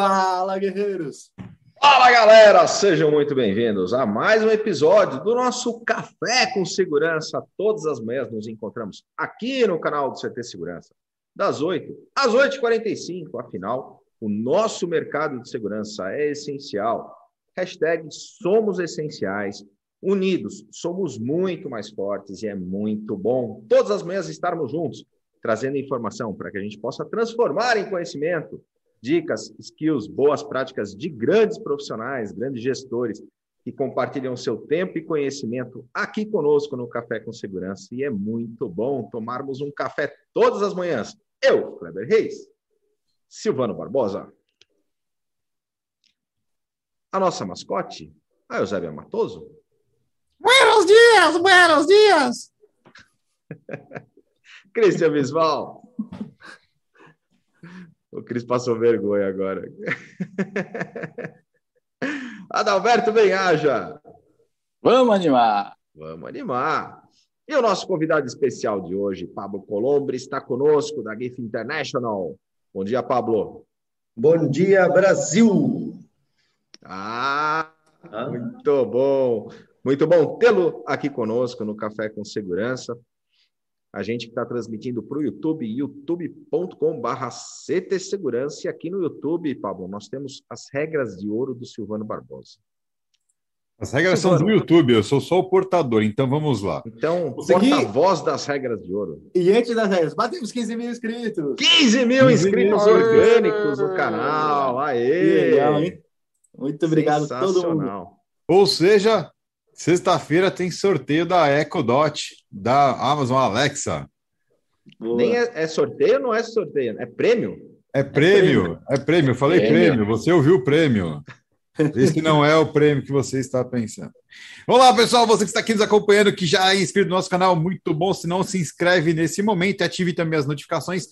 Fala, guerreiros! Fala, galera! Sejam muito bem-vindos a mais um episódio do nosso Café com Segurança. Todas as manhãs nos encontramos aqui no canal do CT Segurança, das 8 às 8h45. Afinal, o nosso mercado de segurança é essencial. Hashtag somos essenciais. Unidos, somos muito mais fortes e é muito bom todas as manhãs estarmos juntos, trazendo informação para que a gente possa transformar em conhecimento dicas, skills, boas práticas de grandes profissionais, grandes gestores que compartilham seu tempo e conhecimento aqui conosco no Café com Segurança. E é muito bom tomarmos um café todas as manhãs. Eu, Kleber Reis, Silvano Barbosa, a nossa mascote, a Eusébia Matoso. Buenos dias, buenos dias! Cristian Bisval. O Cris passou vergonha agora. Adalberto Benhaja. Vamos animar. Vamos animar. E o nosso convidado especial de hoje, Pablo Colombre, está conosco da GIF International. Bom dia, Pablo. Bom dia, Brasil. Ah, ah. muito bom. Muito bom tê-lo aqui conosco no Café com Segurança. A gente que está transmitindo para o YouTube, youtube.com.br CT Segurança. E aqui no YouTube, Pablo, nós temos as regras de ouro do Silvano Barbosa. As regras Silvano. são do YouTube, eu sou só o portador, então vamos lá. Então, porta-voz das regras de ouro. E antes das regras, batemos 15 mil inscritos. 15 mil 15 inscritos mil. orgânicos no canal. Aê! legal, hein? Muito obrigado a todo mundo. Ou seja, Sexta-feira tem sorteio da Echo Dot, da Amazon Alexa. Boa. Nem é, é, sorteio, não é sorteio, é prêmio. É prêmio, é prêmio. Eu falei prêmio. prêmio, você ouviu o prêmio. Esse não é o prêmio que você está pensando. Olá, pessoal, você que está aqui nos acompanhando, que já é inscrito no nosso canal, muito bom. Se não, se inscreve nesse momento e ative também as notificações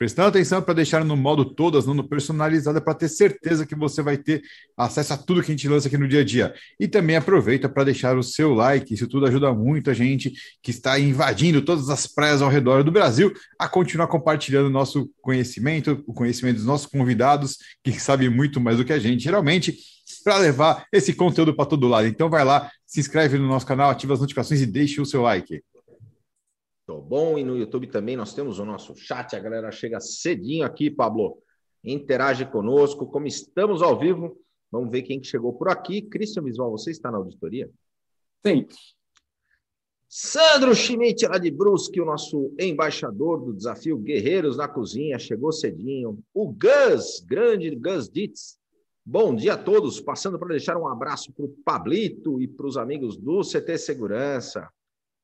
prestando atenção para deixar no modo todas, no personalizada, para ter certeza que você vai ter acesso a tudo que a gente lança aqui no dia a dia. E também aproveita para deixar o seu like, isso tudo ajuda muito a gente que está invadindo todas as praias ao redor do Brasil a continuar compartilhando o nosso conhecimento, o conhecimento dos nossos convidados, que sabem muito mais do que a gente, geralmente, para levar esse conteúdo para todo lado. Então vai lá, se inscreve no nosso canal, ativa as notificações e deixe o seu like. Tô bom. E no YouTube também nós temos o nosso chat. A galera chega cedinho aqui, Pablo. Interage conosco. Como estamos ao vivo, vamos ver quem que chegou por aqui. Cristian Visual, você está na auditoria? Sim. Sandro Schmidt, lá de Brusque, o nosso embaixador do desafio Guerreiros na Cozinha, chegou cedinho. O Gus, grande Gus Ditz. Bom dia a todos. Passando para deixar um abraço para o Pablito e para os amigos do CT Segurança.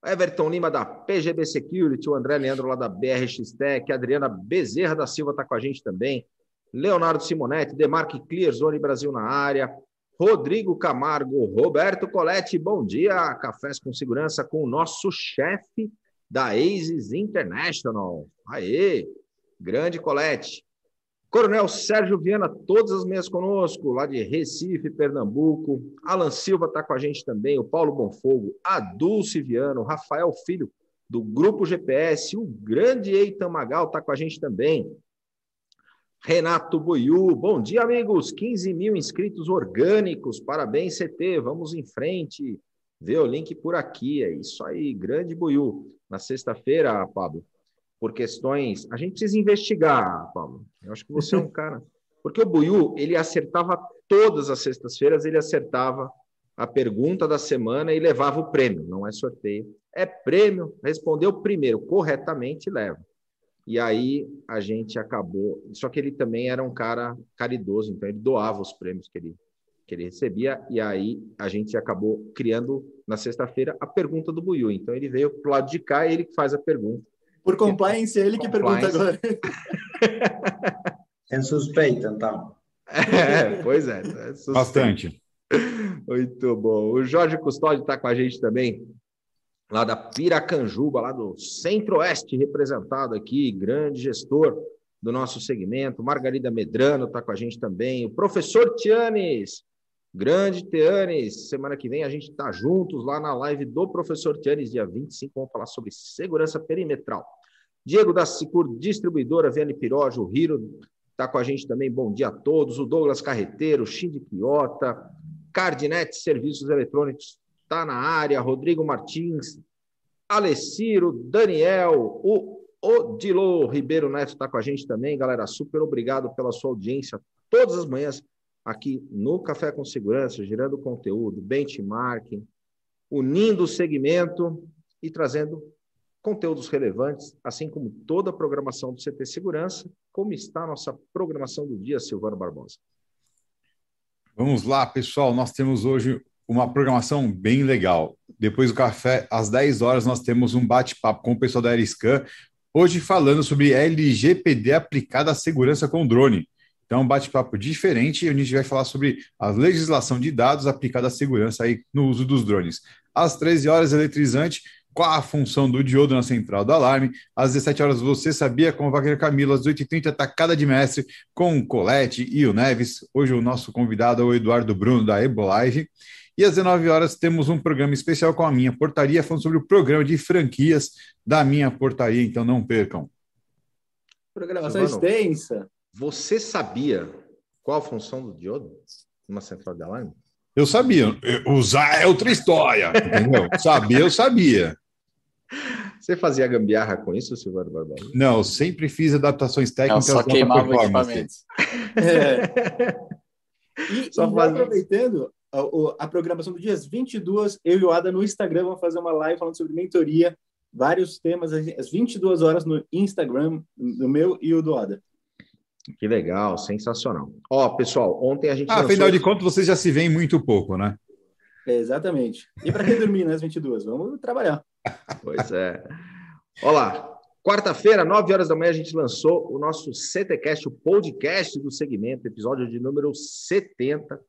Everton Lima da PGB Security, o André Leandro lá da BRX Tech, Adriana Bezerra da Silva está com a gente também, Leonardo Simonetti, Demarque Clear Zone Brasil na área, Rodrigo Camargo, Roberto Coletti, bom dia, Cafés com Segurança com o nosso chefe da ASIS International. Aê, grande Colete. Coronel Sérgio Viana, todas as manhãs conosco, lá de Recife, Pernambuco. Alan Silva está com a gente também, o Paulo Bonfogo, a Dulce Viana, o Rafael Filho, do Grupo GPS, o grande Eitan Magal está com a gente também. Renato Buiu, bom dia, amigos. 15 mil inscritos orgânicos, parabéns, CT. Vamos em frente. Vê o link por aqui, é isso aí, grande Buiu. Na sexta-feira, Pablo, por questões. A gente precisa investigar, Paulo. Eu acho que você é um cara. Porque o Buiu, ele acertava todas as sextas-feiras, ele acertava a pergunta da semana e levava o prêmio. Não é sorteio, é prêmio. Respondeu primeiro corretamente, leva. E aí a gente acabou. Só que ele também era um cara caridoso, então ele doava os prêmios que ele, que ele recebia. E aí a gente acabou criando na sexta-feira a pergunta do Buiu. Então ele veio para o lado de cá, ele que faz a pergunta. Por compliance, é ele que pergunta agora. É suspeita, então. É, pois é. é Bastante. Muito bom. O Jorge Custódio está com a gente também, lá da Piracanjuba, lá do Centro-Oeste, representado aqui, grande gestor do nosso segmento. Margarida Medrano está com a gente também. O professor Tianes, grande Tianes. Semana que vem a gente está juntos lá na live do professor Tianes, dia 25. Vamos falar sobre segurança perimetral. Diego da Sicur Distribuidora, Viane Pirojo, Hiro, está com a gente também. Bom dia a todos. O Douglas Carreteiro, Shindy Quiota, Cardnet Serviços Eletrônicos está na área. Rodrigo Martins, Alessiro, Daniel, o Odilo Ribeiro Neto está com a gente também. Galera, super obrigado pela sua audiência todas as manhãs aqui no Café com Segurança, gerando conteúdo, benchmarking, unindo o segmento e trazendo conteúdos relevantes, assim como toda a programação do CT Segurança. Como está a nossa programação do dia, Silvano Barbosa? Vamos lá, pessoal. Nós temos hoje uma programação bem legal. Depois do café, às 10 horas, nós temos um bate-papo com o pessoal da Aeriscan, hoje falando sobre LGPD aplicada à segurança com drone. Então, um bate-papo diferente, onde a gente vai falar sobre a legislação de dados aplicada à segurança aí no uso dos drones. Às 13 horas, eletrizante, qual a função do diodo na central do alarme. Às 17 horas, você sabia com o Wagner Camilo. Às 8h30, tacada de mestre com o Colette e o Neves. Hoje, o nosso convidado é o Eduardo Bruno, da Ebolive. E às 19 horas, temos um programa especial com a minha portaria, falando sobre o programa de franquias da minha portaria. Então, não percam. Programação extensa. Você sabia qual a função do diodo numa central de alarme? Eu sabia. Usar é outra história, entendeu? sabia, eu sabia. Você fazia gambiarra com isso, Silvano Barbosa? Não, sempre fiz adaptações técnicas. Eu só queimava equipamentos. É. E, só e aproveitando a, a, programação do dias 22, eu e o Ada no Instagram vamos fazer uma live falando sobre mentoria, vários temas, às 22 horas no Instagram, no meu e o do Ada. Que legal, sensacional. Ó, pessoal, ontem a gente. Ah, afinal de contas, vocês já se veem muito pouco, né? É, exatamente. E para quem dormir nas 22? Vamos trabalhar. Pois é. Olá. Quarta-feira, 9 horas da manhã, a gente lançou o nosso CTCast, o podcast do segmento, episódio de número 70.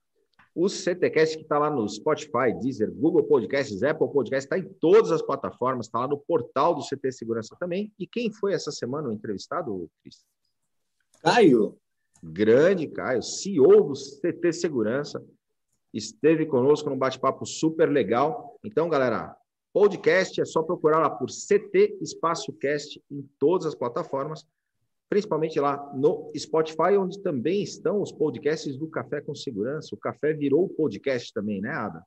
O CTCast que está lá no Spotify, Deezer, Google Podcasts, Apple Podcasts, está em todas as plataformas, está lá no portal do CT Segurança também. E quem foi essa semana o entrevistado, Cris? Caio. Grande Caio, CEO do CT Segurança, esteve conosco num bate-papo super legal. Então, galera, podcast é só procurar lá por CT Espaço Cast em todas as plataformas, principalmente lá no Spotify, onde também estão os podcasts do Café com Segurança. O Café virou podcast também, né, Ada?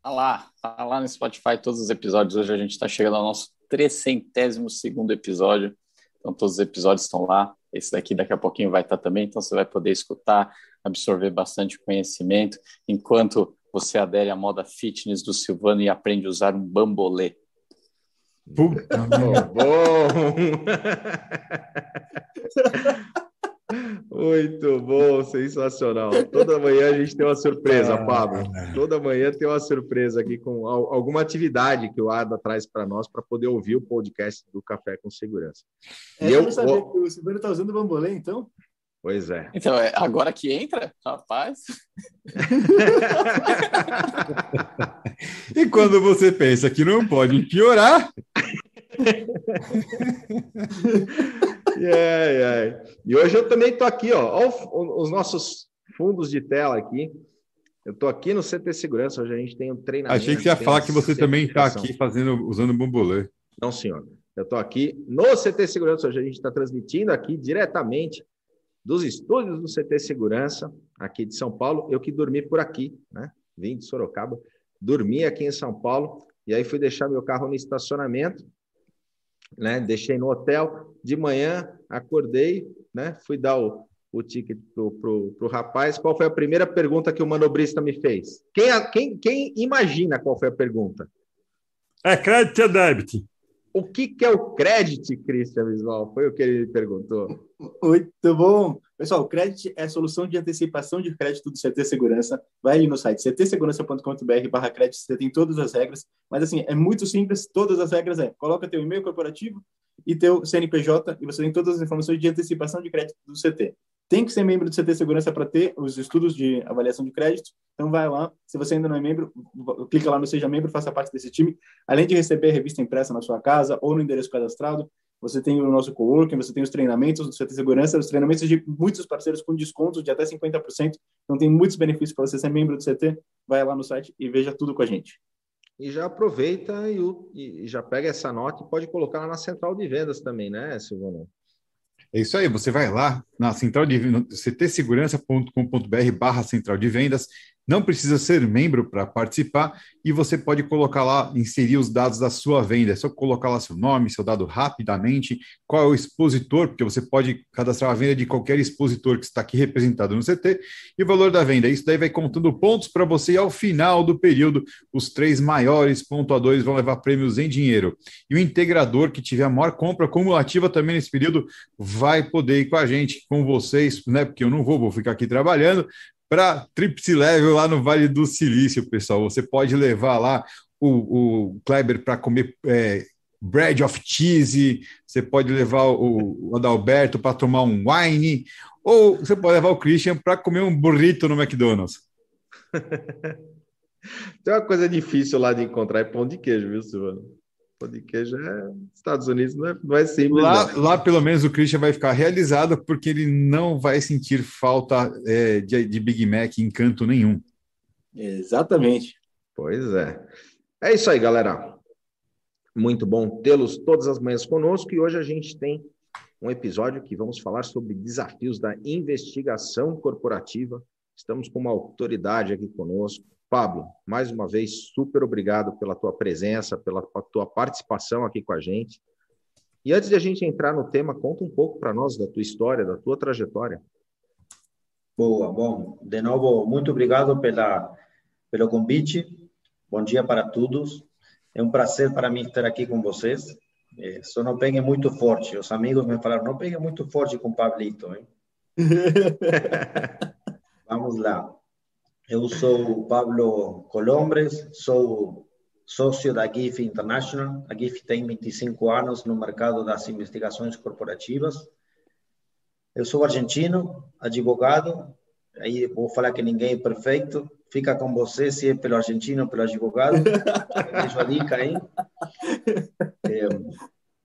Tá lá, tá lá no Spotify todos os episódios. Hoje a gente está chegando ao nosso 302 segundo episódio. Então todos os episódios estão lá. Esse daqui daqui a pouquinho vai estar também, então você vai poder escutar, absorver bastante conhecimento, enquanto você adere à moda fitness do Silvano e aprende a usar um bambolê. Puta, bom! Muito bom, sensacional. Toda manhã a gente tem uma surpresa, ah, Pablo. Toda manhã tem uma surpresa aqui com alguma atividade que o Ada traz para nós para poder ouvir o podcast do Café com Segurança. É, e eu saber que o Silvano está usando o bambolê, então? Pois é. Então, é agora que entra, rapaz. e quando você pensa que não pode piorar. ai, ai. E hoje eu também estou aqui, ó, ó, os nossos fundos de tela aqui. Eu estou aqui no CT Segurança, hoje a gente tem um treinamento. Achei que você ia falar que você também está aqui fazendo, usando bambolê. Não, senhor. Eu estou aqui no CT Segurança, hoje a gente está transmitindo aqui diretamente dos estúdios do CT Segurança, aqui de São Paulo. Eu que dormi por aqui, né? Vim de Sorocaba, dormi aqui em São Paulo, e aí fui deixar meu carro no estacionamento né? Deixei no hotel. De manhã, acordei, né? Fui dar o, o ticket pro, pro, pro rapaz. Qual foi a primeira pergunta que o manobrista me fez? Quem, quem, quem imagina qual foi a pergunta? É crédito ou débito? O que, que é o crédito, Christian Visual? Foi o que ele perguntou. Muito bom. Pessoal, o crédito é a solução de antecipação de crédito do CT Segurança. Vai ali no site ctsegurança.com.br barra crédito, você tem todas as regras. Mas assim, é muito simples, todas as regras é, coloca teu e-mail corporativo e teu CNPJ e você tem todas as informações de antecipação de crédito do CT. Tem que ser membro do CT Segurança para ter os estudos de avaliação de crédito. Então vai lá, se você ainda não é membro, clica lá no Seja Membro, faça parte desse time. Além de receber revista impressa na sua casa ou no endereço cadastrado, você tem o nosso coworking, você tem os treinamentos do CT Segurança, os treinamentos de muitos parceiros com descontos de até 50%. Então tem muitos benefícios para você ser membro do CT. Vai lá no site e veja tudo com a gente. E já aproveita e, e já pega essa nota e pode colocar lá na central de vendas também, né, Silvano? É isso aí, você vai lá, na central de ctsegurança.com.br barra central de vendas. Não precisa ser membro para participar e você pode colocar lá, inserir os dados da sua venda. É só colocar lá seu nome, seu dado rapidamente, qual é o expositor, porque você pode cadastrar a venda de qualquer expositor que está aqui representado no CT, e o valor da venda. Isso daí vai contando pontos para você e ao final do período, os três maiores pontuadores vão levar prêmios em dinheiro. E o integrador que tiver a maior compra cumulativa também nesse período vai poder ir com a gente, com vocês, né? Porque eu não vou, vou ficar aqui trabalhando, para Trips Level lá no Vale do Silício, pessoal. Você pode levar lá o, o Kleber para comer é, bread of cheese, você pode levar o, o Adalberto para tomar um wine, ou você pode levar o Christian para comer um burrito no McDonald's. Tem uma coisa difícil lá de encontrar, é pão de queijo, viu, Silvano? Pão de queijo é Estados Unidos, não é, não é simples. Lá, lá, pelo menos, o Christian vai ficar realizado porque ele não vai sentir falta é, de, de Big Mac em canto nenhum. Exatamente. Pois é. É isso aí, galera. Muito bom tê-los todas as manhãs conosco e hoje a gente tem um episódio que vamos falar sobre desafios da investigação corporativa. Estamos com uma autoridade aqui conosco, Pablo, mais uma vez, super obrigado pela tua presença, pela tua participação aqui com a gente. E antes de a gente entrar no tema, conta um pouco para nós da tua história, da tua trajetória. Boa, bom, de novo, muito obrigado pela, pelo convite. Bom dia para todos. É um prazer para mim estar aqui com vocês. É, só não peguem muito forte. Os amigos me falaram, não peguem muito forte com o Pablito. Hein? Vamos lá. Eu sou Pablo Colombres, sou sócio da GIF International. A GIF tem 25 anos no mercado das investigações corporativas. Eu sou argentino, advogado. Aí vou falar que ninguém é perfeito. Fica com você se é pelo argentino ou pelo advogado. Deixa a dica aí. É,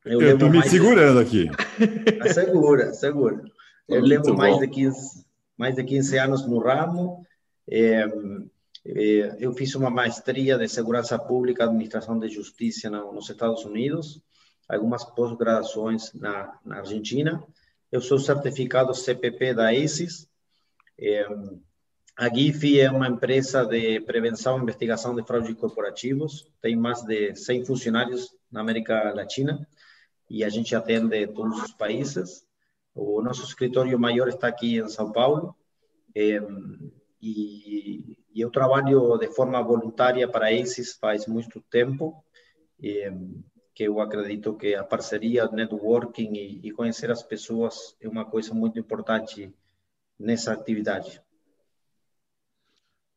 eu estou me segurando de... aqui. Segura, segura. Eu levo mais de, 15, mais de 15 anos no ramo é, é, eu fiz uma maestria de segurança pública, administração de justiça nos Estados Unidos, algumas pós-graduações na, na, Argentina. Eu sou certificado CPP da ACES. É, a GIF é uma empresa de prevenção e investigação de fraudes corporativos. Tem mais de 100 funcionários na América Latina e a gente atende todos os países. O nosso escritório maior está aqui em São Paulo. É, e, e eu trabalho de forma voluntária para esses faz muito tempo, e, que eu acredito que a parceria, networking e, e conhecer as pessoas é uma coisa muito importante nessa atividade.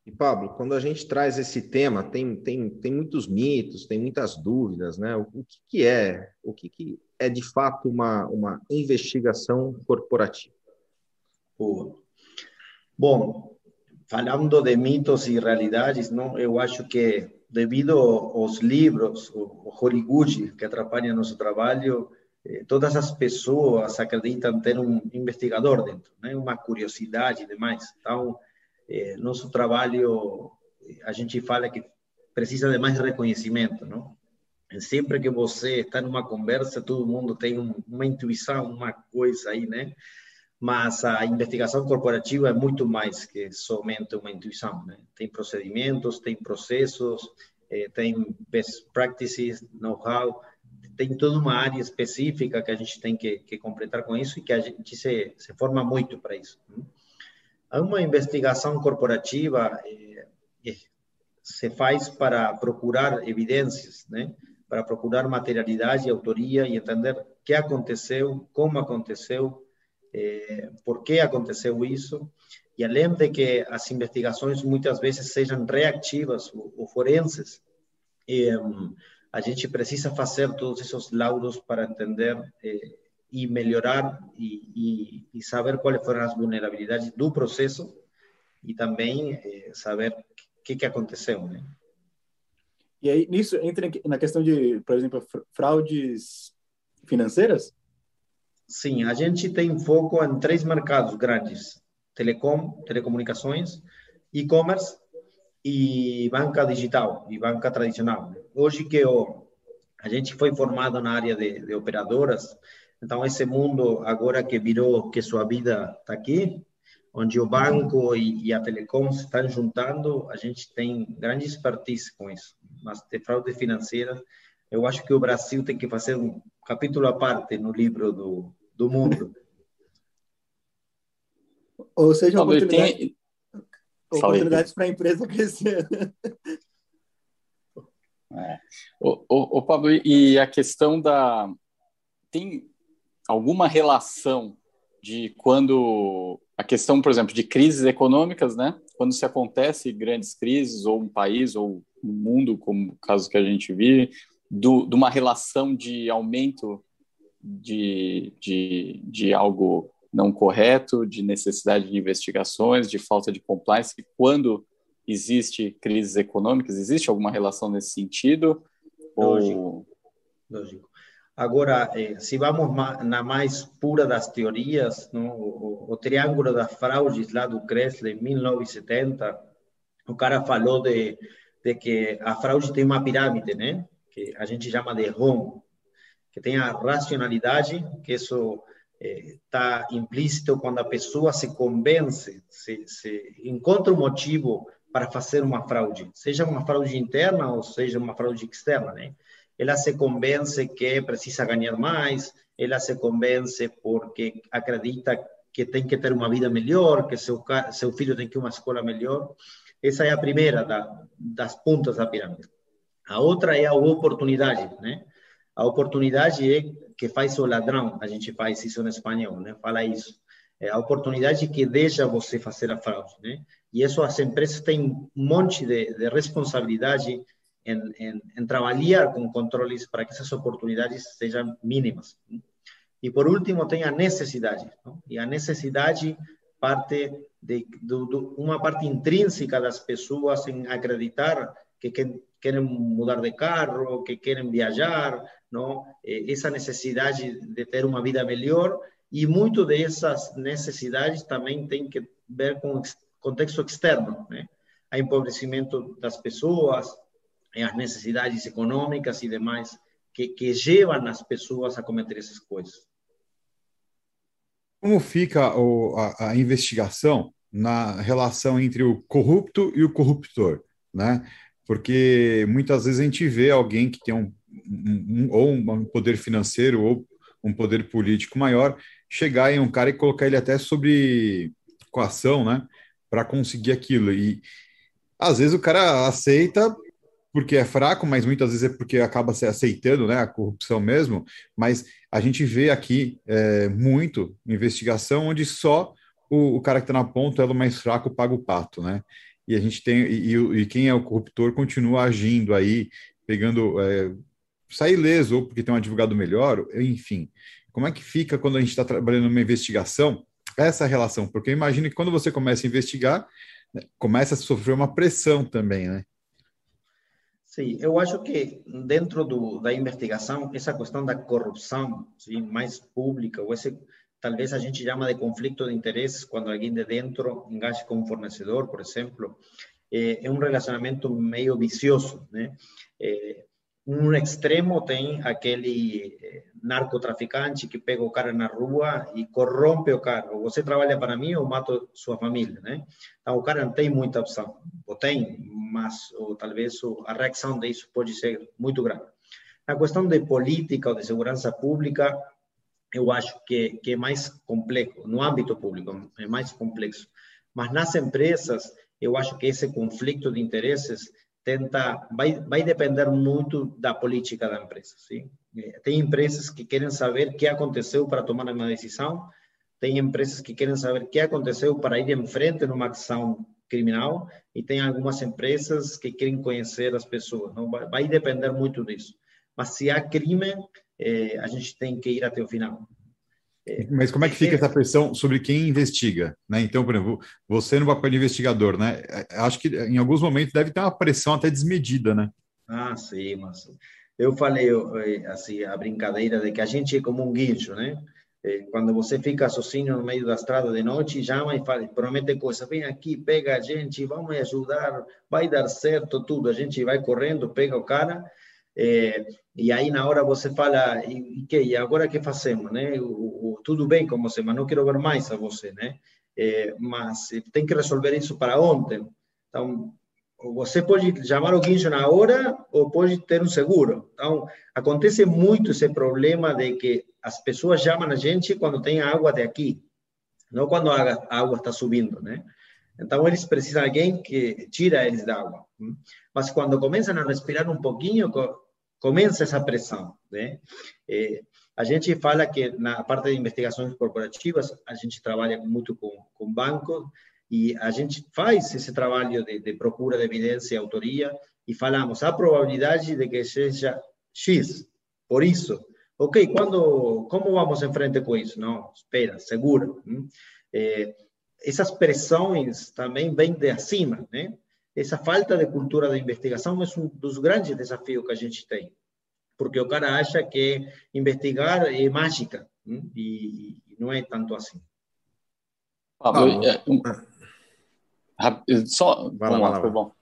E Pablo, quando a gente traz esse tema, tem, tem, tem muitos mitos, tem muitas dúvidas, né? O, o que, que, é, o que, que é de fato uma, uma investigação corporativa? Boa. Bom, falando de mitos e realidades, não, eu acho que devido aos livros, o Horiguchi, que atrapalham nosso trabalho, eh, todas as pessoas acreditam ter um investigador dentro, né? uma curiosidade e demais. Então, eh, nosso trabalho, a gente fala que precisa de mais reconhecimento, não? Sempre que você está numa conversa, todo mundo tem um, uma intuição, uma coisa aí, né? Mas a investigação corporativa é muito mais que somente uma intuição. Né? Tem procedimentos, tem processos, eh, tem best practices, know-how, tem toda uma área específica que a gente tem que, que completar com isso e que a gente se, se forma muito para isso. Uma investigação corporativa eh, se faz para procurar evidências, né? para procurar materialidade, autoria e entender o que aconteceu, como aconteceu, eh, por que aconteceu isso, e além de que as investigações muitas vezes sejam reativas ou, ou forenses, eh, a gente precisa fazer todos esses laudos para entender eh, e melhorar e, e, e, saber quais foram as vulnerabilidades do processo e também saber o que, que aconteceu, né? E aí, nisso, entra na questão de, por exemplo, fraudes financeiras? Sim, a gente tem foco em três mercados grandes: telecom, telecomunicações, e-commerce e banca digital e banca tradicional. Hoje que o, a gente foi formado na área de, de operadoras, Então, esse mundo, agora que virou que sua vida está aqui, onde o banco e, e, a telecom se estão juntando, a gente tem grande expertise com isso. Mas de fraude financeira, eu acho que o Brasil tem que fazer um capítulo à parte no livro do, do mundo. Ou seja, oportunidade, tem... oportunidades para a empresa crescer. É. O, o, o Pablo, e a questão da. Tem alguma relação de quando. A questão, por exemplo, de crises econômicas, né? Quando se acontece grandes crises, ou um país, ou um mundo, como o caso que a gente vive, do, de uma relação de aumento de, de, de algo não correto, de necessidade de investigações, de falta de compliance, quando existe crises econômicas, existe alguma relação nesse sentido? Lógico. Ou... Lógico. Agora, eh, se vamos na mais pura das teorias, o, o, triângulo das fraudes lá do Kressler, em 1970, o cara falou de, de que a fraude tem uma pirâmide, né? Que a gente chama de ROM, que tem a racionalidade, que isso está eh, implícito quando a pessoa se convence, se, se encontra um motivo para fazer uma fraude, seja uma fraude interna ou seja uma fraude externa, né? Ela se convence que precisa ganhar mais, ela se convence porque acredita que tem que ter uma vida melhor, que seu, seu filho tem que ir uma escola melhor. Essa é a primeira da, das pontas da pirâmide. A outra é a oportunidade, né? A oportunidade é que faz o ladrão, a gente faz isso no espanhol, né? Fala isso. É a oportunidade que deixa você fazer a fraude, né? E isso as empresas têm um monte de, de responsabilidade em, em, em, trabalhar com controles para que essas oportunidades sejam mínimas. E por último tem a necessidade, não? e a necessidade parte de, de, de, uma parte intrínseca das pessoas em acreditar que querem mudar de carro, que querem viajar, não? essa necessidade de ter uma vida melhor e muito dessas necessidades também tem que ver com contexto externo, né? a empobrecimento das pessoas, as necessidades econômicas e demais que, que levam as pessoas a cometer essas coisas. Como fica o, a, a, investigação na relação entre o corrupto e o corruptor, né? Porque muitas vezes a gente vê alguém que tem um, um, um ou um poder financeiro ou um poder político maior chegar em um cara e colocar ele até sobre coação, né? para conseguir aquilo. E às vezes o cara aceita porque é fraco, mas muitas vezes é porque acaba se aceitando né, a corrupção mesmo. Mas a gente vê aqui é, muito investigação onde só o, o cara que está na ponta, é o mais fraco, paga o pato, né? E a gente tem e, e quem é o corruptor continua agindo aí, pegando é, sai ileso ou porque tem um advogado melhor, enfim. Como é que fica quando a gente está trabalhando numa investigação essa relação, porque eu imagino que quando você começa a investigar, né, começa a sofrer uma pressão também, né? Sim, eu acho que dentro do, da investigação, essa questão da corrupção sim, mais pública, ou esse, talvez a gente chama de conflito de interesses, quando alguém de dentro engaja com um fornecedor, por exemplo, é, é um relacionamento meio vicioso, né? É, um extremo tem aquele eh, narcotraficante que pega o cara na rua e corrompe o cara. Ou você trabalha para mim ou mato sua família, né? Então, o cara não tem muita opção. Ou tem, mas ou, talvez a reação disso pode ser muito grave. A questão de política ou de segurança pública, eu acho que, que é mais complexo. No âmbito público, é mais complexo. Mas nas empresas, eu acho que esse conflito de interesses tenta vai vai depender muito da política da empresa, sim. Tem empresas que querem saber o que aconteceu para tomar uma decisão, tem empresas que querem saber o que aconteceu para ir em frente numa ação criminal e tem algumas empresas que querem conhecer as pessoas. Não vai, vai depender muito disso. Mas se há crime, eh, a gente tem que ir até o final. Mas como é que fica essa pressão sobre quem investiga? Né? Então, por exemplo, você no papel de investigador, né? É, acho que em alguns momentos deve ter uma pressão até desmedida, né? Ah, sim, mas eu falei eh, assim a brincadeira de que a gente é como um guincho, né? Eh, quando você fica sozinho no meio da estrada de noite, chama e fala, promete coisa, vem aqui, pega a gente, vamos ajudar, vai dar certo tudo. A gente vai correndo, pega o cara É, e aí na hora você fala, e, e que? E agora que fazemos, né? O, o, tudo bem com você, mas não quero ver mais a você, né? É, mas tem que resolver isso para ontem. Então, você pode chamar o guincho na hora ou pode ter um seguro. Então, acontece muito esse problema de que as pessoas chamam a gente quando tem água de aqui, não quando a água está subindo, né? Então, eles precisam de alguém que tira eles da água. Mas quando começam a respirar um pouquinho, começa essa pressão, né? É, a gente fala que na parte de investigações corporativas, a gente trabalha muito com, com bancos e a gente faz esse trabalho de, de procura de evidência e autoria e falamos a probabilidade de que seja X. Por isso, ok, quando, como vamos em frente com isso? Não, espera, segura. É, essas pressões também vêm de acima, né? Essa falta de cultura de investigação é um dos grandes desafios que a gente tem, porque o cara acha que investigar é mágica e, não é tanto assim. Pablo, ah, é, um, só, vai lá, lá, foi bom.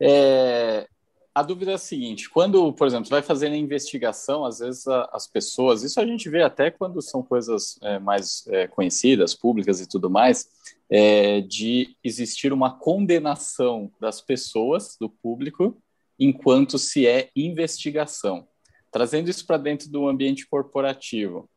É, a dúvida é a seguinte: quando, por exemplo, você vai fazer a investigação, às vezes a, as pessoas, isso a gente vê até quando são coisas é, mais é, conhecidas, públicas e tudo mais, é, de existir uma condenação das pessoas, do público, enquanto se é investigação. Trazendo isso para dentro do ambiente corporativo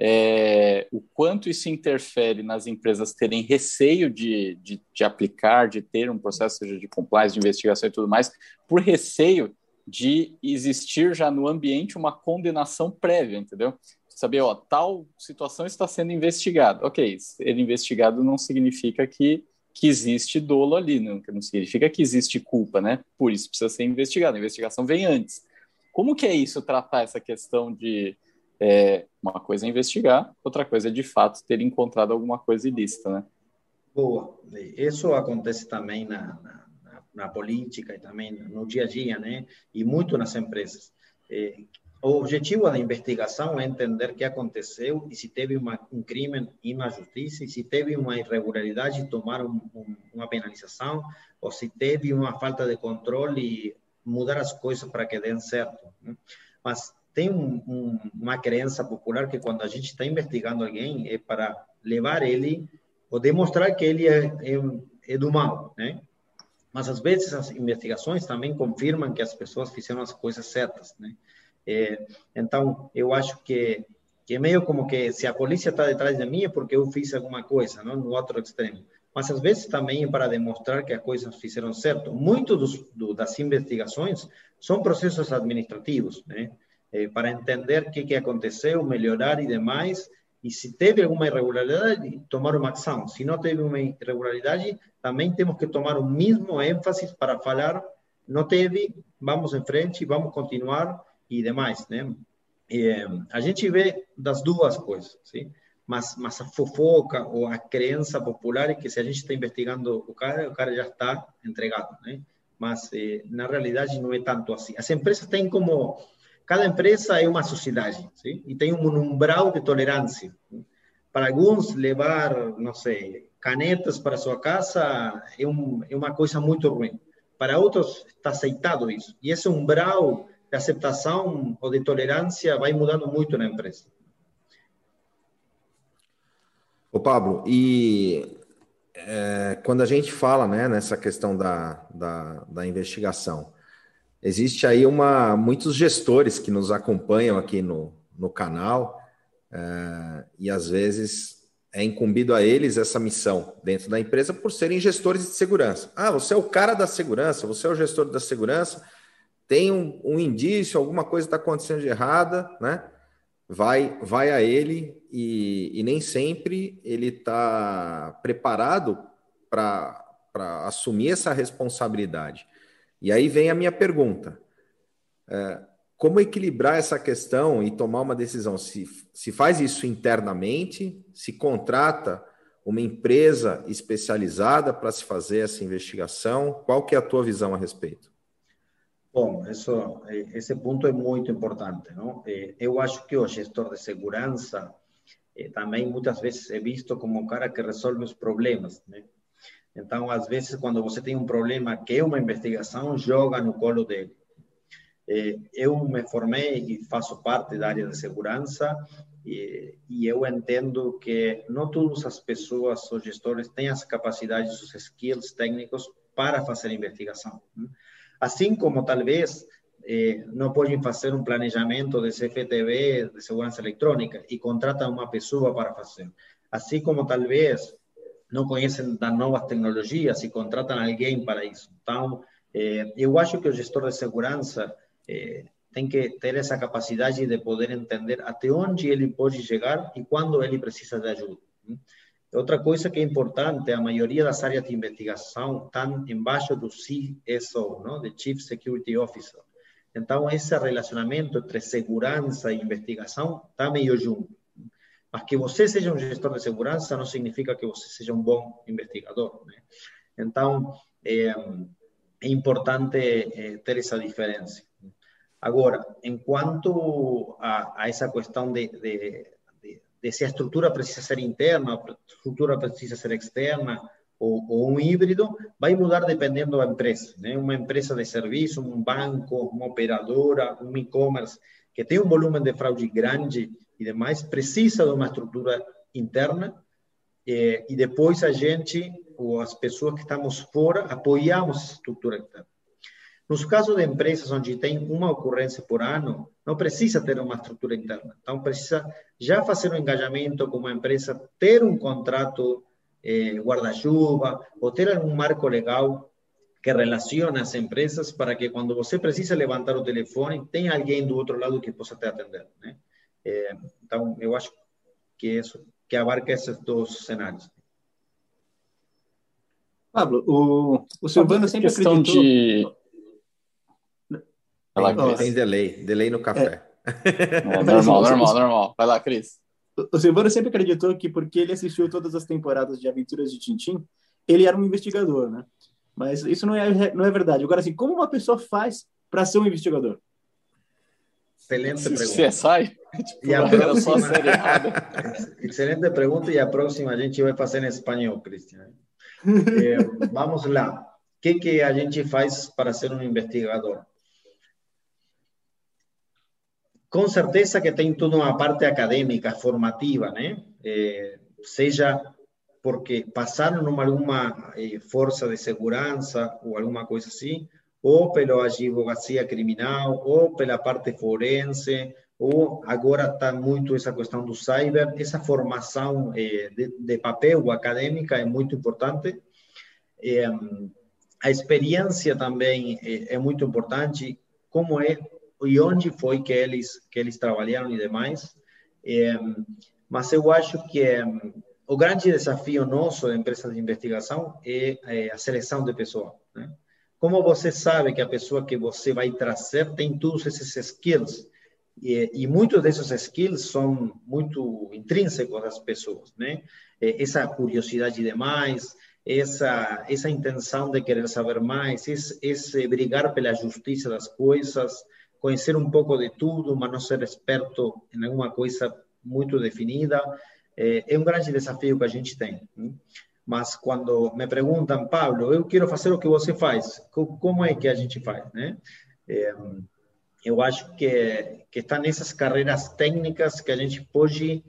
é, o quanto isso interfere nas empresas terem receio de, de, de, aplicar, de ter um processo seja de compliance, de investigação e tudo mais, por receio de existir já no ambiente uma condenação prévia, entendeu? Saber, ó, tal situação está sendo investigada. Ok, ser investigado não significa que, que existe dolo ali, não, não significa que existe culpa, né? Por isso precisa ser investigado. A investigação vem antes. Como que é isso, tratar essa questão de é, uma coisa é investigar, outra coisa é de fato ter encontrado alguma coisa ilícita, né? Boa. Isso acontece também na, na, na, política e também no dia a dia, né? E muito nas empresas. É, o objetivo da investigação é entender o que aconteceu e se teve uma, um crime e uma justiça, e se teve uma irregularidade, tomar um, um, uma penalização, ou se teve uma falta de controle e mudar as coisas para que dêem certo. Né? Mas tem um, um, uma crença popular que quando a gente está investigando alguém é para levar ele ou demonstrar que ele é, é, é, do mal, né? Mas às vezes as investigações também confirmam que as pessoas fizeram as coisas certas, né? Então eu acho que que é meio como que se a polícia está detrás de mim é porque eu fiz alguma coisa, não? No outro extremo. Mas às vezes também é para demonstrar que as coisas fizeram certo. Muito dos, do, das investigações são processos administrativos, né? eh, para entender o que, que aconteceu, melhorar e demais. E se teve alguma irregularidade, tomar uma ação. Se não teve uma irregularidade, também temos que tomar o mesmo ênfase para falar, não teve, vamos em frente, vamos continuar e demais, né? E, a gente vê das duas coisas, sim? Mas, mas a fofoca ou a crença popular é que se a gente está investigando o cara, o cara já está entregado, né? Mas eh, na realidade não é tanto assim. As empresas têm como cada empresa é uma sociedade, sim? e tem um umbral de tolerância. Para alguns, levar, não sei, canetas para sua casa é, um, é uma coisa muito ruim. Para outros, está aceitado isso. E esse umbral de aceitação ou de tolerância vai mudando muito na empresa. Ô Pablo, e é, quando a gente fala né, nessa questão da, da, da investigação, existe aí uma muitos gestores que nos acompanham aqui no, no canal é, e às vezes é incumbido a eles essa missão dentro da empresa por serem gestores de segurança. Ah, você é o cara da segurança, você é o gestor da segurança, tem um, um indício, alguma coisa está acontecendo de errada, né? Vai, vai a ele e, e nem sempre ele está preparado para assumir essa responsabilidade. E aí vem a minha pergunta: é, como equilibrar essa questão e tomar uma decisão? Se, se faz isso internamente, se contrata uma empresa especializada para se fazer essa investigação? Qual que é a tua visão a respeito? Bom, isso, esse ponto é muito importante, não? Eu acho que o gestor de segurança também muitas vezes é visto como o cara que resolve os problemas, né? Então, às vezes, quando você tem um problema que é uma investigação, joga no colo dele. Eu me formei e faço parte da área de segurança e, eu entendo que não todas as pessoas ou gestores têm as capacidades, os skills técnicos para fazer investigação. Assim como talvez eh, não podem fazer um planejamento de CFTV, de segurança eletrônica, e contratam uma pessoa para fazer. Assim como talvez não conhecem das novas tecnologias e contratam alguém para isso. Então, eh, eu acho que o gestor de segurança eh, tem que ter essa capacidade de poder entender até onde ele pode chegar e quando ele precisa de ajuda. Outra coisa que é importante, a maioria das áreas de investigação estão embaixo do CSO, não? de Chief Security Officer. Então, esse relacionamento entre segurança e investigação está meio junto. Mas que você seja um gestor de segurança não significa que você seja um bom investigador. Né? Então, é, é importante é, ter essa diferença. Agora, enquanto a, a essa questão de, de, de, se a estrutura precisa ser interna, a estrutura precisa ser externa, ou, ou, um híbrido, vai mudar dependendo da empresa. Né? Uma empresa de serviço, um banco, uma operadora, um e-commerce, que tem um volume de fraude grande e demais, precisa de uma estrutura interna, eh, e depois a gente, ou as pessoas que estamos fora, apoiamos a estrutura interna. Nos casos de empresas onde tem uma ocorrência por ano, não precisa ter uma estrutura interna. Então, precisa já fazer um engajamento com uma empresa, ter um contrato eh, guarda-chuva, ou ter algum marco legal que relacione as empresas para que quando você precisa levantar o telefone, tenha alguém do outro lado que possa te atender. Né? É, então, eu acho que isso que abarca esses dois cenários. Pablo, o, o Silvano sempre questão acreditou... de... Tem, tem, tem delay, delay no café. É. É, normal, normal, normal. Vai lá, Cris o Silvano sempre acreditou que porque ele assistiu todas as temporadas de Aventuras de Tintim, ele era um investigador, né? Mas isso não é, não é verdade. Agora, assim, como uma pessoa faz para ser um investigador? Excelente pergunta. Você sai? Tipo, e a próxima... Excelente pergunta e a próxima a gente vai fazer em espanhol, Cristian. Eh, vamos lá. O que, que a gente faz para ser um investigador? Com certeza que tem toda uma parte acadêmica, formativa, né? Eh, seja porque passaram numa alguma eh, força de segurança ou alguma coisa assim, ou pela advocacia criminal, ou pela parte forense, ou agora está muito essa questão do cyber, essa formação eh, de, de, papel acadêmica é muito importante. A experiência também é, é muito importante, como é e onde foi que eles que eles trabalharam e demais. É, mas eu acho que é, o grande desafio nosso de empresas de investigação é, é a seleção de pessoas. Né? Como você sabe que a pessoa que você vai trazer tem todos esses skills e, e muitos desses skills são muito intrínsecos das pessoas, né? Essa curiosidade demais, essa essa intenção de querer saber mais, esse, esse brigar pela justiça das coisas, conhecer um pouco de tudo, mas não ser experto em alguma coisa muito definida, é, é um grande desafio que a gente tem. Mas quando me perguntam, Pablo, eu quero fazer o que você faz, como é que a gente faz, né? É, eu acho que, que está nessas carreiras técnicas que a gente pode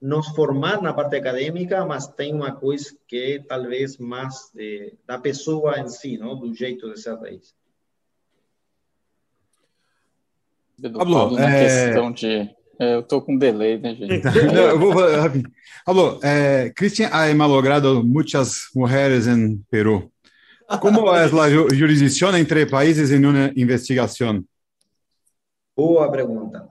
nos formar na parte acadêmica, mas tem uma coisa que é talvez mais de, da pessoa em si, não? do jeito de ser raiz. Pablo, na é... questão de. É, eu tô com delay, né, gente? Não, eu vou rapidinho. Pablo, eh, Cristian ha malogrado muitas mulheres em Peru. Como é a jurisdição entre países em uma investigação? Boa pergunta.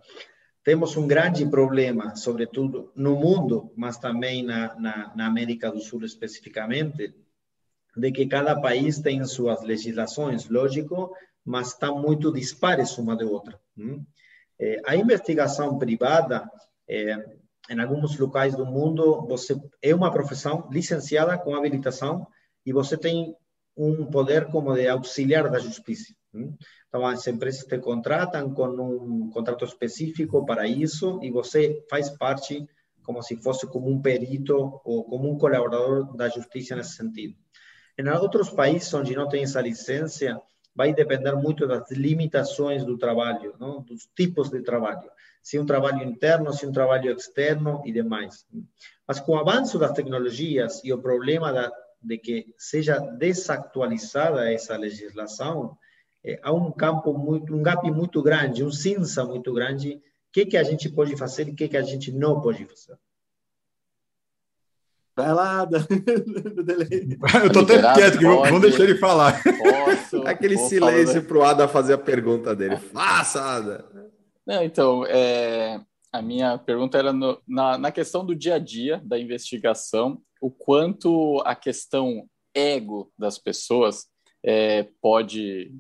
Temos um grande problema, sobretudo no mundo, mas também na, na, na América do Sul especificamente, de que cada país tem suas legislações, lógico, mas estão muito dispares uma da outra. É, a investigação privada, em alguns locais do mundo, você é uma profissão licenciada com habilitação e você tem um poder como de auxiliar da justiça. Então, as empresas te contratam com um contrato específico para isso e você faz parte como se fosse como um perito ou como um colaborador da justiça nesse sentido. Em outros países onde não tem essa licença, vai depender muito das limitações do trabalho, não? dos tipos de trabalho. Se um trabalho interno, se um trabalho externo e demais. Mas com o avanço das tecnologias e o problema da, de que seja desactualizada essa legislação, é, há um campo muito, um gap muito grande, um cinza muito grande. O que que a gente pode fazer e o que que a gente não pode fazer? Vai lá, Eu tô até quieto, que vamos deixar ele falar. Posso, Aquele silêncio para o Ada fazer a pergunta dele. Faça, Ada. Não, então, é, a minha pergunta era no, na, na questão do dia a dia da investigação, o quanto a questão ego das pessoas é, pode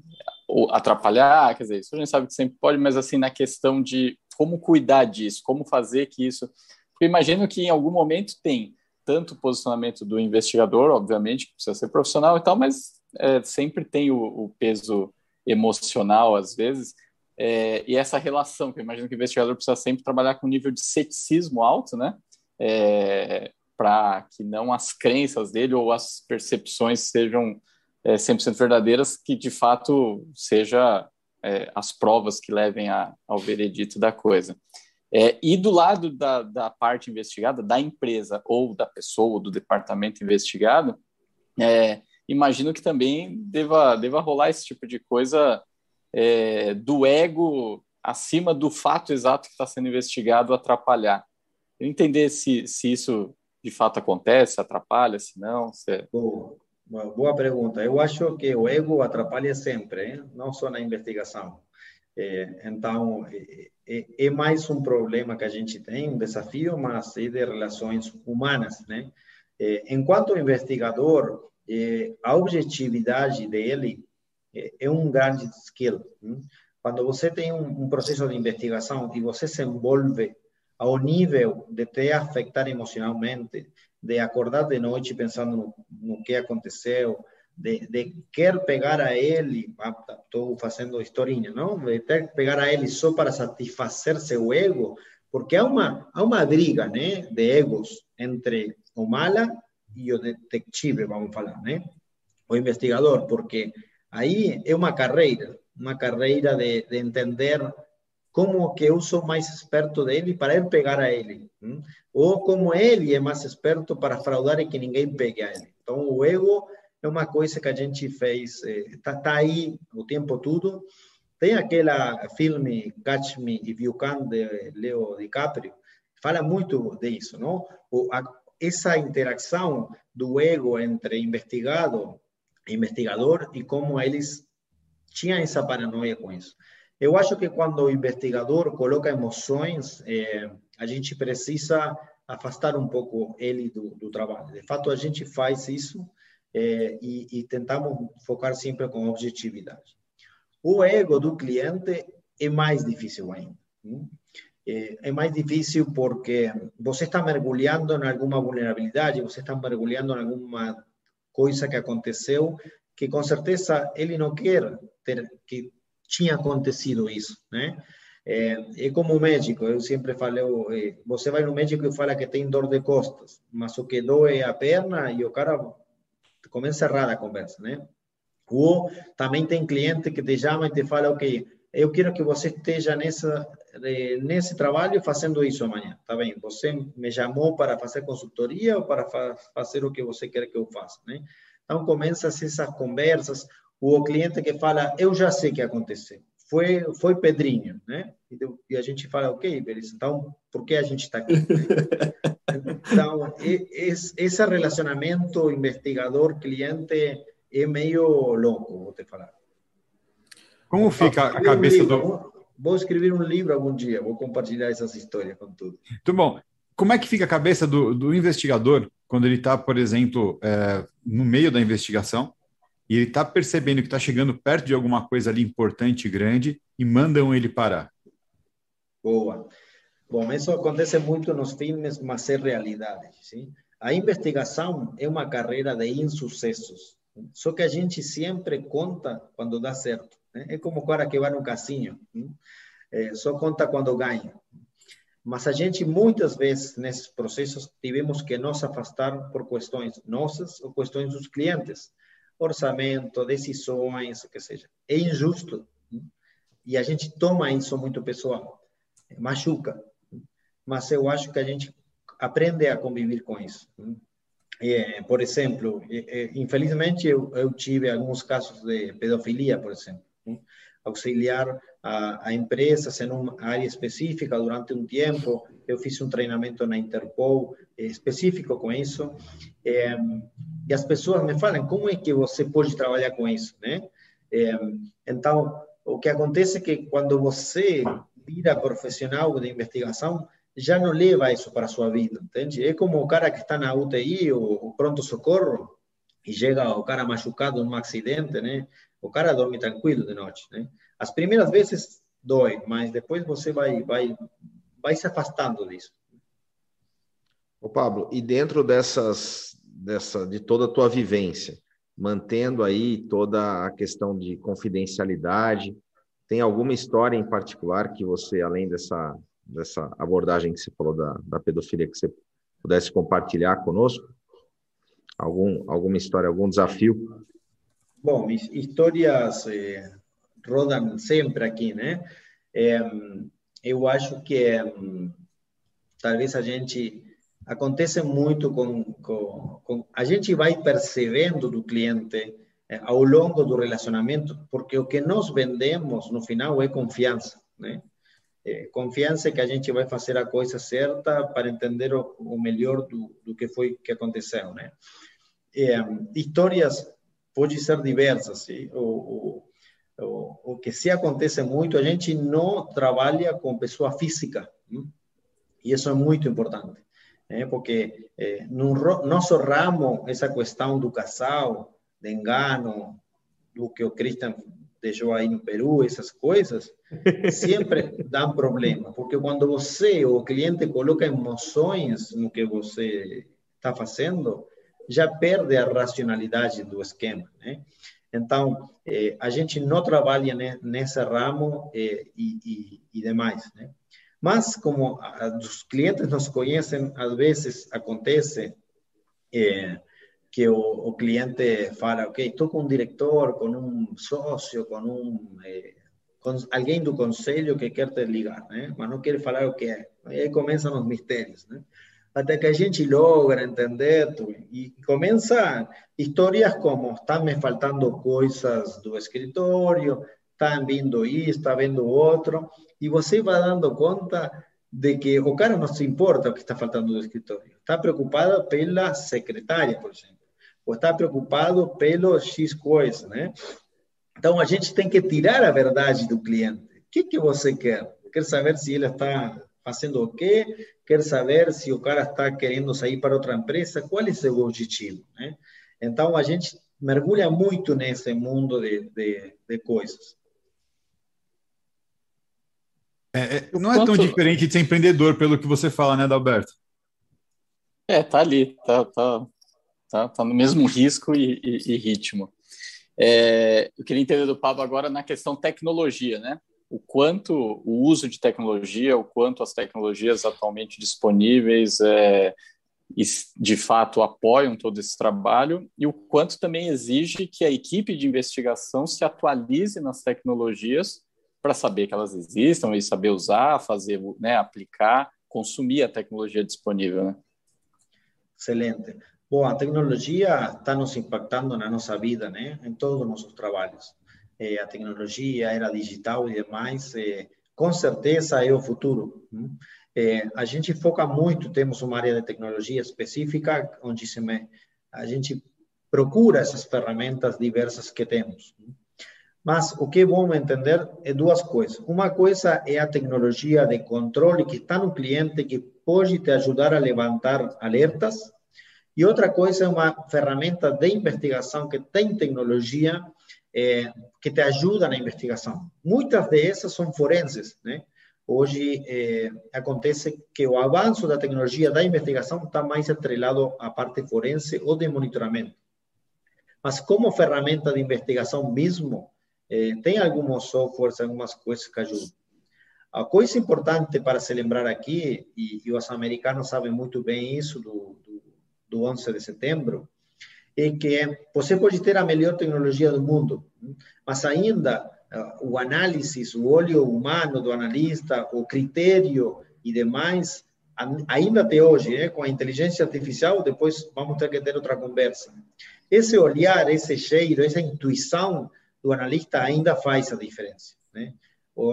atrapalhar, quer dizer, isso a gente sabe que sempre pode, mas assim, na questão de como cuidar disso, como fazer que isso. Porque imagino que em algum momento tem tanto o posicionamento do investigador, obviamente, que precisa ser profissional e tal, mas é, sempre tem o, o, peso emocional, às vezes, é, e essa relação, que eu imagino que o investigador precisa sempre trabalhar com um nível de ceticismo alto, né? É, para que não as crenças dele ou as percepções sejam é, 100% verdadeiras, que de fato seja é, as provas que levem a, ao veredito da coisa. É, e do lado da, da parte investigada, da empresa ou da pessoa, ou do departamento investigado, é, imagino que também deva, deva rolar esse tipo de coisa é, do ego acima do fato exato que está sendo investigado atrapalhar. Eu entender se, se isso de fato acontece, atrapalha, se não. Se... Boa, boa pergunta. Eu acho que o ego atrapalha sempre, hein? não só na investigação. É, então, é, é, é, mais um problema que a gente tem, um desafio, mas é de relações humanas, né? Enquanto investigador, a objetividade dele é, um grande skill. Hein? Quando você tem um, processo de investigação e você se envolve ao nível de te afetar emocionalmente, de acordar de noite pensando no, no que aconteceu, de, de querer pegar a ele, estou ah, fazendo historinha, não? De ter pegar a ele só para satisfazer seu ego, porque há uma, há uma briga, né, de egos entre o mala e o detetive, vamos falar, né? O investigador, porque aí é uma carreira, uma carreira de, de entender como que eu sou mais esperto dele para ele pegar a ele, ou como ele é mais esperto para fraudar e que ninguém pegue a ele. Então, o ego é uma coisa que a gente fez, está eh, tá aí o tempo todo. Tem aquela filme Catch Me If You Can, de Leo DiCaprio, fala muito disso, não? O, a, essa interação do ego entre investigado e investigador e como eles tinham essa paranoia com isso. Eu acho que quando o investigador coloca emoções, eh, a gente precisa afastar um pouco ele do, do trabalho. De fato, a gente faz isso é, e, e, tentamos focar sempre com objetividade. O ego do cliente é mais difícil ainda. É, é, mais difícil porque você está mergulhando em alguma vulnerabilidade, você está mergulhando em alguma coisa que aconteceu que com certeza ele não quer ter que tinha acontecido isso, né? É, é como o médico, eu sempre falo, é, você vai no médico e fala que tem dor de costas, mas o que doe é a perna e o cara começa errada a conversa, né? Ou também tem cliente que te chama e te fala, ok, eu quero que você esteja nessa, nesse trabalho fazendo isso amanhã, tá bem? Você me chamou para fazer consultoria ou para fa fazer o que você quer que eu faça, né? Então, começam essas conversas, o cliente que fala, eu já sei o que aconteceu, foi, foi Pedrinho, né? E, a gente fala, ok, beleza, então, por que a gente está aqui? Então, esse relacionamento investigador-cliente é meio louco, vou te falar. Como fica a cabeça um do. Vou escrever um livro algum dia, vou compartilhar essas histórias com tudo. Muito bom. Como é que fica a cabeça do, do investigador quando ele está, por exemplo, é, no meio da investigação e ele está percebendo que está chegando perto de alguma coisa ali importante e grande e mandam ele parar? Boa. Bom, isso acontece muito nos filmes, mas é realidade. Sim? A investigação é uma carreira de insucessos. Só que a gente sempre conta quando dá certo. Né? É como o cara que vai no cassino. É, só conta quando ganha. Mas a gente, muitas vezes, nesses processos, tivemos que nos afastar por questões nossas ou questões dos clientes. orçamento, decisões, o que seja. É injusto. E a gente toma isso muito pessoal. Machuca. Mas eu acho que a gente aprende a conviver com isso. É, por exemplo, é, infelizmente eu, eu, tive alguns casos de pedofilia, por exemplo. Auxiliar a, a, empresas em uma área específica durante um tempo. Eu fiz um treinamento na Interpol específico com isso. É, e as pessoas me falam como é que você pode trabalhar com isso, né? Então, o que acontece é que quando você vira profissional de investigação, já não leva isso para a sua vida, entende? É como o cara que está na UTI ou, pronto-socorro e chega o cara machucado num acidente, né? O cara dorme tranquilo de noite, né? As primeiras vezes dói, mas depois você vai, vai, vai se afastando disso. Ô Pablo, e dentro dessas, dessa, de toda a tua vivência, mantendo aí toda a questão de confidencialidade, tem alguma história em particular que você, além dessa dessa abordagem que você falou da, da pedofilia, que você pudesse compartilhar conosco? Algum, alguma história, algum desafio? Bom, histórias eh, rodam sempre aqui, né? Eu acho que talvez a gente acontece muito com, com, com, a gente vai percebendo do cliente eh, ao longo do relacionamento, porque o que nós vendemos no final é confiança, né? É, confiança que a gente vai fazer a coisa certa para entender o, o melhor do, do, que foi que aconteceu, né? É, histórias podem ser diversas, o, o, o, que se acontece muito, a gente não trabalha com pessoa física, hein? e isso é muito importante, né? porque é, no nosso ramo, essa questão do casal, de engano, do que o Christian deixou aí no Peru, essas coisas, sempre dá problema, porque quando você, o cliente, coloca emoções no que você está fazendo, já perde a racionalidade do esquema, né? Então, eh, a gente não trabalha nesse ramo eh, e, e, e, demais, né? Mas, como a, os clientes nos conhecem, às vezes acontece eh, que o, o, cliente fala, ok, estou com um diretor, com um sócio, com um eh, alguém do conselho que quer te ligar, né? Mas não quer falar o que é. Aí começam os mistérios, né? Até que a gente logra entender tudo. E começa histórias como estão me faltando coisas do escritório, estão vindo isso, está vendo outro, e você vai dando conta de que o cara não se importa o que está faltando do escritório. Está preocupado pela secretária, por exemplo ou está preocupado pelo X coisa, né? Então, a gente tem que tirar a verdade do cliente. O que, que você quer? Quer saber se ele está fazendo o quê? Quer saber se o cara está querendo sair para outra empresa? Qual é o seu objetivo, né? Então, a gente mergulha muito nesse mundo de, de, de coisas. É, é, não é tão diferente de ser empreendedor, pelo que você fala, né, Adalberto? É, tá ali, tá, tá, tá, tá no mesmo risco e, e, e ritmo. É, eu queria entender do Pablo agora na questão tecnologia, né? O quanto o uso de tecnologia, o quanto as tecnologias atualmente disponíveis é, de fato apoiam todo esse trabalho e o quanto também exige que a equipe de investigação se atualize nas tecnologias para saber que elas existam e saber usar, fazer, né, aplicar, consumir a tecnologia disponível, né? Excelente. Bom, a tecnologia está nos impactando na nossa vida, né? Em todos os nossos trabalhos. É, a tecnologia, a era digital e demais, é, com certeza é o futuro. É, a gente foca muito, temos uma área de tecnologia específica, onde se me, a gente procura essas ferramentas diversas que temos. Mas o que é bom entender é duas coisas. Uma coisa é a tecnologia de controle que está no cliente, que pode te ajudar a levantar alertas e outra coisa é uma ferramenta de investigação que tem tecnologia é, que te ajuda na investigação. Muitas dessas são forenses, né? Hoje é, acontece que o avanço da tecnologia da investigação está mais atrelado à parte forense ou de monitoramento. Mas como ferramenta de investigação mesmo, é, tem alguns softwares, algumas coisas que ajudam. A coisa importante para se lembrar aqui, e, e os americanos sabem muito bem isso, do, do do 11 de setembro, é que você pode ter a melhor tecnologia do mundo, mas ainda o análise, o olho humano do analista, o critério e demais, ainda até hoje, né, com a inteligência artificial, depois vamos ter que ter outra conversa. Esse olhar, esse cheiro, essa intuição do analista ainda faz a diferença. Né?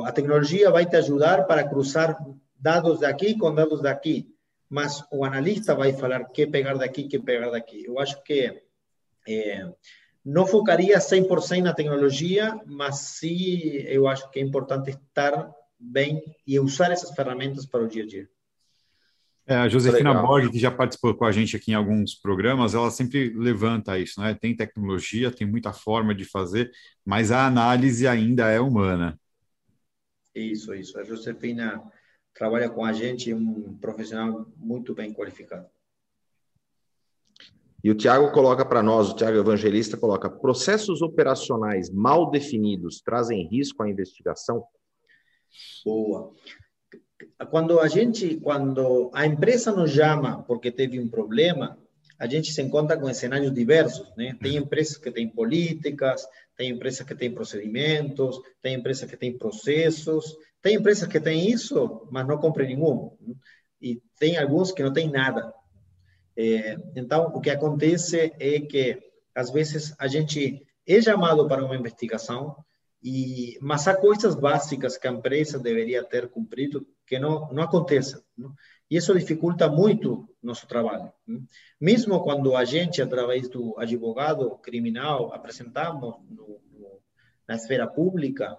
A tecnologia vai te ajudar para cruzar dados daqui com dados daqui, mas o analista vai falar que pegar daqui, que pegar daqui. Eu acho que é, não focaria 100% na tecnologia, mas sim eu acho que é importante estar bem e usar essas ferramentas para o dia a dia. É, a Josefina Borg, que já participou com a gente aqui em alguns programas, ela sempre levanta isso, né? Tem tecnologia, tem muita forma de fazer, mas a análise ainda é humana. Isso, isso. A Josefina trabalha com a gente, é um profissional muito bem qualificado. E o Tiago coloca para nós, o Tiago Evangelista coloca: processos operacionais mal definidos trazem risco à investigação? Boa. Quando a gente, quando a empresa nos chama porque teve um problema, a gente se encontra com cenários diversos, né? Tem empresas que têm políticas, tem empresas que têm procedimentos, tem empresas que têm processos, tem empresas que têm isso, mas não cumprem nenhum. E tem alguns que não têm nada. É, então, o que acontece é que, às vezes, a gente é chamado para uma investigação, e, mas há coisas básicas que a empresa deveria ter cumprido que não, não acontecem. Não? E isso dificulta muito nosso trabalho. Mesmo quando a gente, através do advogado criminal, apresentamos no, no, na esfera pública,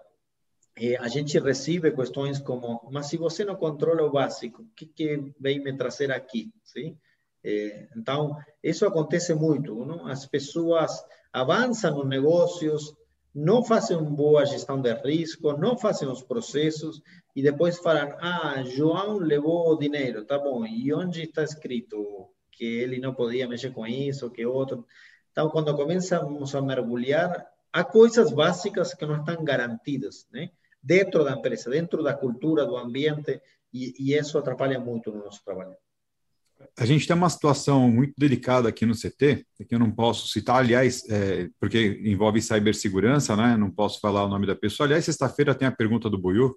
eh, a gente recebe questões como: mas se você não controla o básico, o que, que vem me trazer aqui? Sim? Eh, então, isso acontece muito. Não? As pessoas avançam nos negócios, não fazem uma boa gestão de risco, não fazem os processos e depois falam: ah, João levou o dinheiro, tá bom, e onde está escrito que ele não podia mexer com isso, que outro? Então, quando começamos a mergulhar, há coisas básicas que não estão garantidas, né? Dentro da empresa, dentro da cultura, do ambiente, e, e isso atrapalha muito no nosso trabalho a gente tem uma situação muito delicada aqui no CT, que eu não posso citar, aliás, é, porque envolve cibersegurança, né? Não posso falar o nome da pessoa. Aliás, sexta-feira tem a pergunta do Buiu,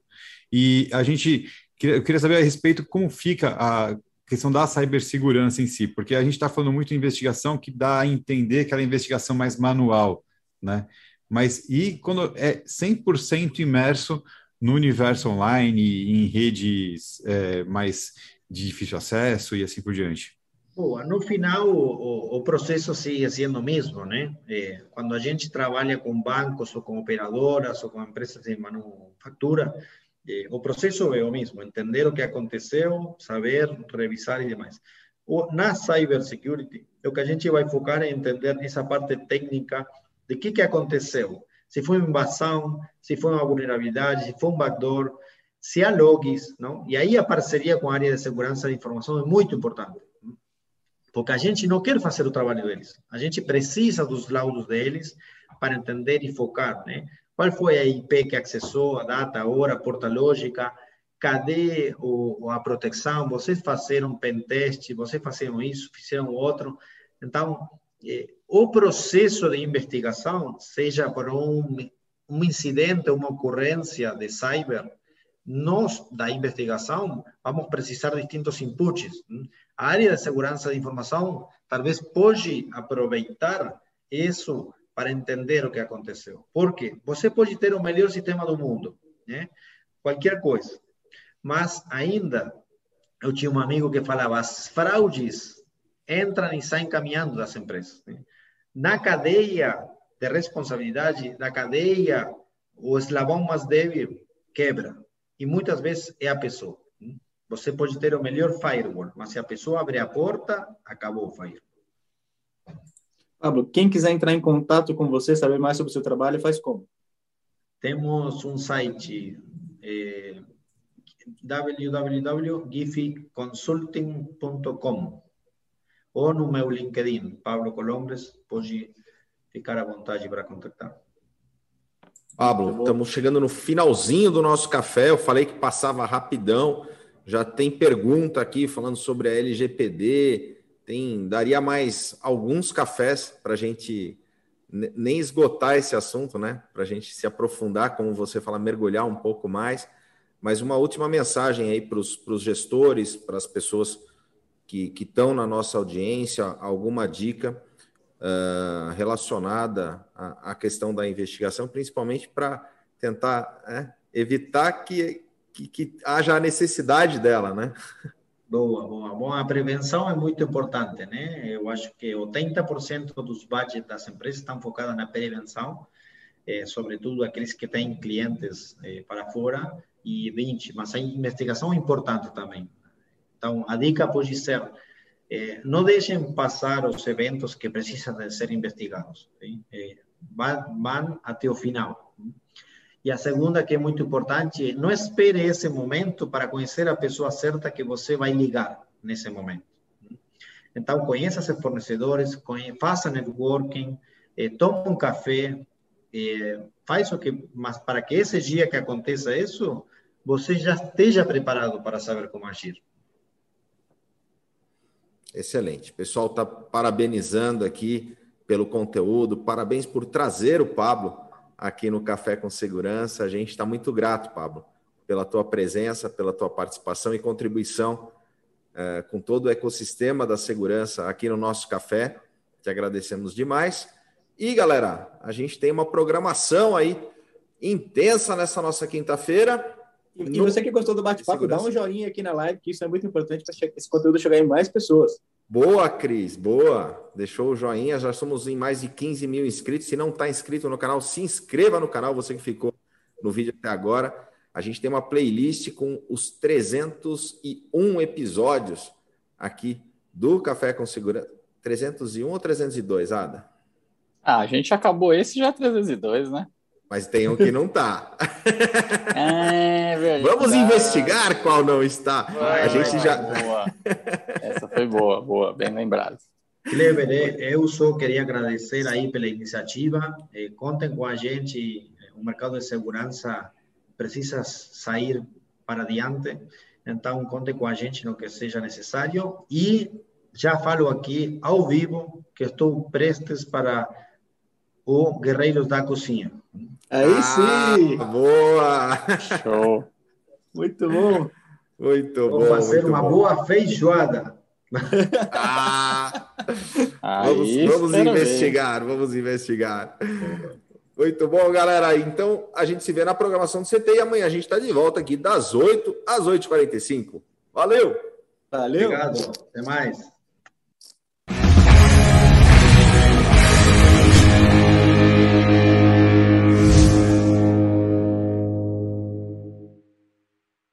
e a gente eu queria saber a respeito como fica a questão da cibersegurança em si, porque a gente está falando muito de investigação que dá a entender aquela investigação mais manual, né? Mas e quando é 100% imerso no universo online, em redes é, mais de difícil acesso e assim por diante? Boa, no final o, o processo sigue sendo o mesmo, né? É, quando a gente trabalha com bancos ou com operadoras ou com empresas de manufatura, é, o processo é o mesmo, entender o que aconteceu, saber, revisar e demais. O, na cybersecurity, o que a gente vai focar é entender essa parte técnica de que que aconteceu, se foi uma invasão, se foi uma vulnerabilidade, se foi um backdoor, se há logs, não? E aí a parceria com a área de segurança de informação é muito importante, porque a gente não quer fazer o trabalho deles, a gente precisa dos laudos deles para entender e focar, né? Qual foi a IP que acessou, a data, a hora, a porta lógica, cadê o, a proteção, vocês fizeram pentest, vocês fizeram isso, fizeram outro. Então, o processo de investigação, seja por um, um incidente, uma ocorrência de cyber, nós, da investigação, vamos precisar de distintos inputs. A área de segurança de informação talvez pode aproveitar isso para entender o que aconteceu. Porque você pode ter o melhor sistema do mundo, né? qualquer coisa, mas ainda, eu tinha um amigo que falava, as fraudes entram e saem caminhando das empresas. Né? Na cadeia de responsabilidade, na cadeia, o eslabão mais débil quebra e muitas vezes é a pessoa. Você pode ter o melhor firewall, mas se a pessoa abrir a porta, acabou o firewall. Pablo, quem quiser entrar em contato com você, saber mais sobre o seu trabalho, faz como? Temos um site é, ou no meu LinkedIn, Pablo Colombres, pode ficar à vontade para contactar. Pablo, estamos chegando no finalzinho do nosso café. Eu falei que passava rapidão. Já tem pergunta aqui falando sobre a LGPD, tem daria mais alguns cafés para a gente nem esgotar esse assunto, né? Para a gente se aprofundar, como você fala, mergulhar um pouco mais. Mas uma última mensagem aí para os gestores, para as pessoas que estão na nossa audiência, alguma dica uh, relacionada à, à, questão da investigação, principalmente para tentar né, evitar que, que, que haja a necessidade dela, né? Boa, boa. Bom, a prevenção é muito importante, né? Eu acho que 80% dos budgets das empresas estão focados na prevenção, é, sobretudo aqueles que têm clientes é, para fora, e 20%, mas a investigação é importante também. Então, a dica pode ser, é, não deixem passar os eventos que precisam de ser investigados. Vão, vão até o final. E a segunda, que é muito importante, não espere esse momento para conhecer a pessoa certa que você vai ligar nesse momento. Então, conheça seus fornecedores, faça networking, eh, tome um café, eh, faz o que, mas para que esse dia que aconteça isso, você já esteja preparado para saber como agir. Excelente. O pessoal está parabenizando aqui pelo conteúdo, parabéns por trazer o Pablo aqui no Café com Segurança. A gente está muito grato, Pablo, pela tua presença, pela tua participação e contribuição é, com todo o ecossistema da segurança aqui no nosso café. Te agradecemos demais. E, galera, a gente tem uma programação aí intensa nessa nossa quinta-feira. E, você que gostou do bate-papo, dá um joinha aqui na live, que isso é muito importante para esse conteúdo chegar em mais pessoas. Boa, Cris, boa. Deixou o joinha, já somos em mais de 15 mil inscritos. Se não está inscrito no canal, se inscreva no canal, você que ficou no vídeo até agora. A gente tem uma playlist com os 301 episódios aqui do Café com Segurança. 301 ou 302, Ada? Ah, a gente acabou esse já 302, né? Mas tem um que não está. É. Vamos investigar qual não está. Vai, a gente vai, já. Boa. Essa foi boa, boa, bem lembrado. Cleber, eu só queria agradecer aí pela iniciativa. Contem com a gente. O mercado de segurança precisa sair para adiante. Então, contem com a gente no que seja necessário. E já falo aqui ao vivo que estou prestes para o Guerreiros da Cozinha. Aí ah, sim! Boa! Show! Muito bom! Muito Vou bom! Vou fazer muito uma bom. boa feijoada. Ah, vamos, vamos investigar, ver. vamos investigar. Muito bom, galera. Então, a gente se vê na programação do CT e amanhã a gente está de volta aqui das 8 às 8h45. Valeu! Valeu! Obrigado. Até mais.